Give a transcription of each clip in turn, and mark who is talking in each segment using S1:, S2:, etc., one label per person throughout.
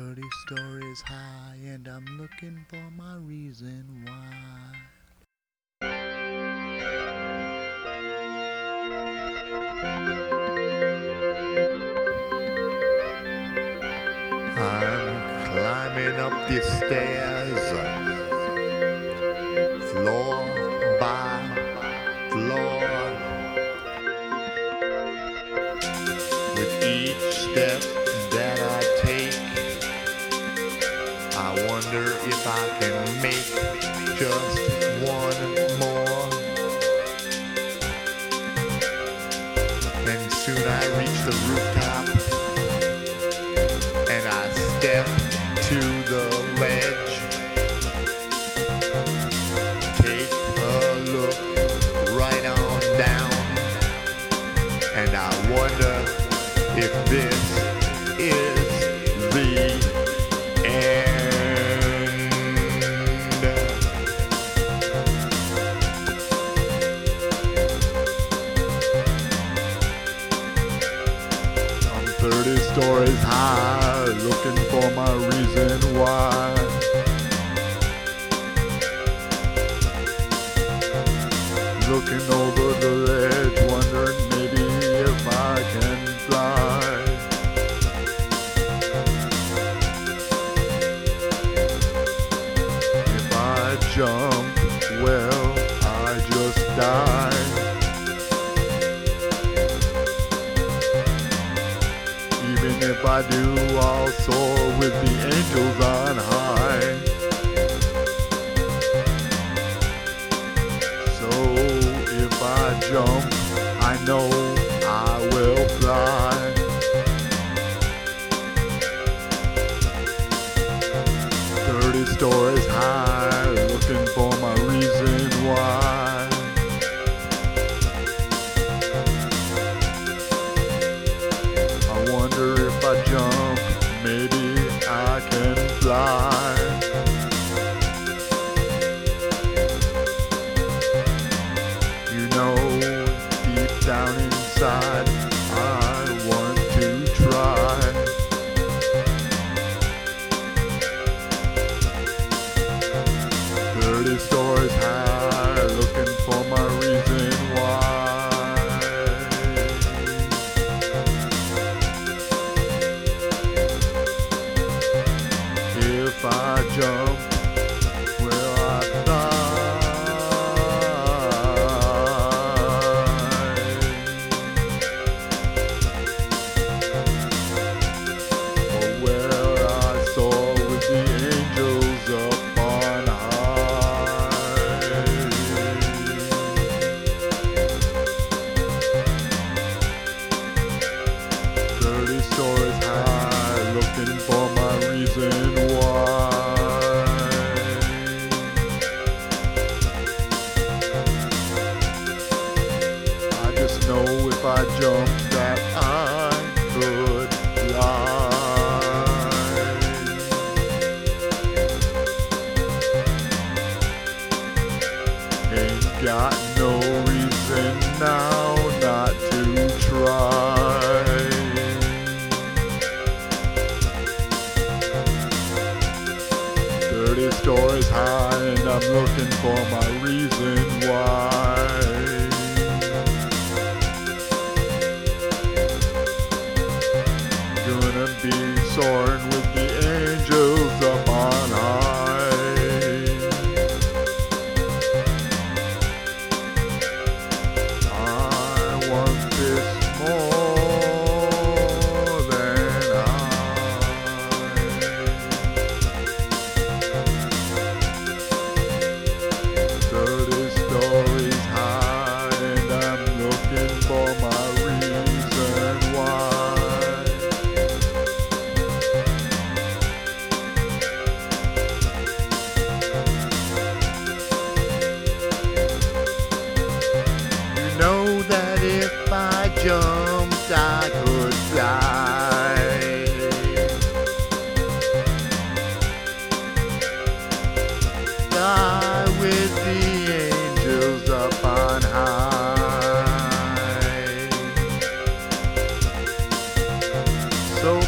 S1: 30 stories high, and I'm looking for my reason why. I'm climbing up the stairs, floor by floor. With each step wonder if I can make just one more. Then soon I reach the rooftop and I step to the ledge. Take a look right on down, and I wonder if this high, looking for my reason why. Looking over the ledge, wondering maybe if I can fly. If I jump, I do, soar with the fly. You know, deep down inside, I want to try. Thirty stories high, If I jump that I could fly. Ain't got no reason now not to try. Thirty stories high, and I'm looking for my reason why.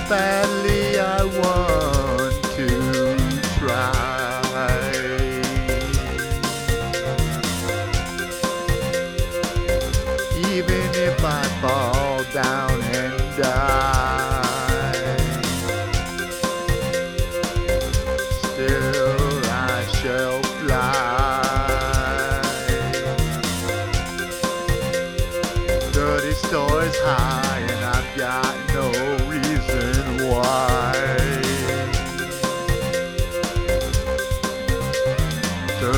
S1: badly I want to try. Even if I fall down and die, still I shall fly. Dirty stories high.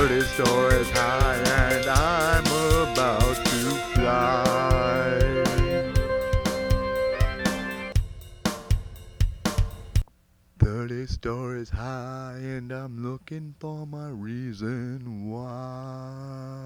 S1: 30 stories high, and I'm about to fly. Thirty stories high, and I'm looking for my reason why.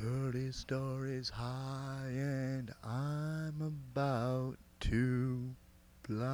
S1: Thirty stories high, and I'm about to fly.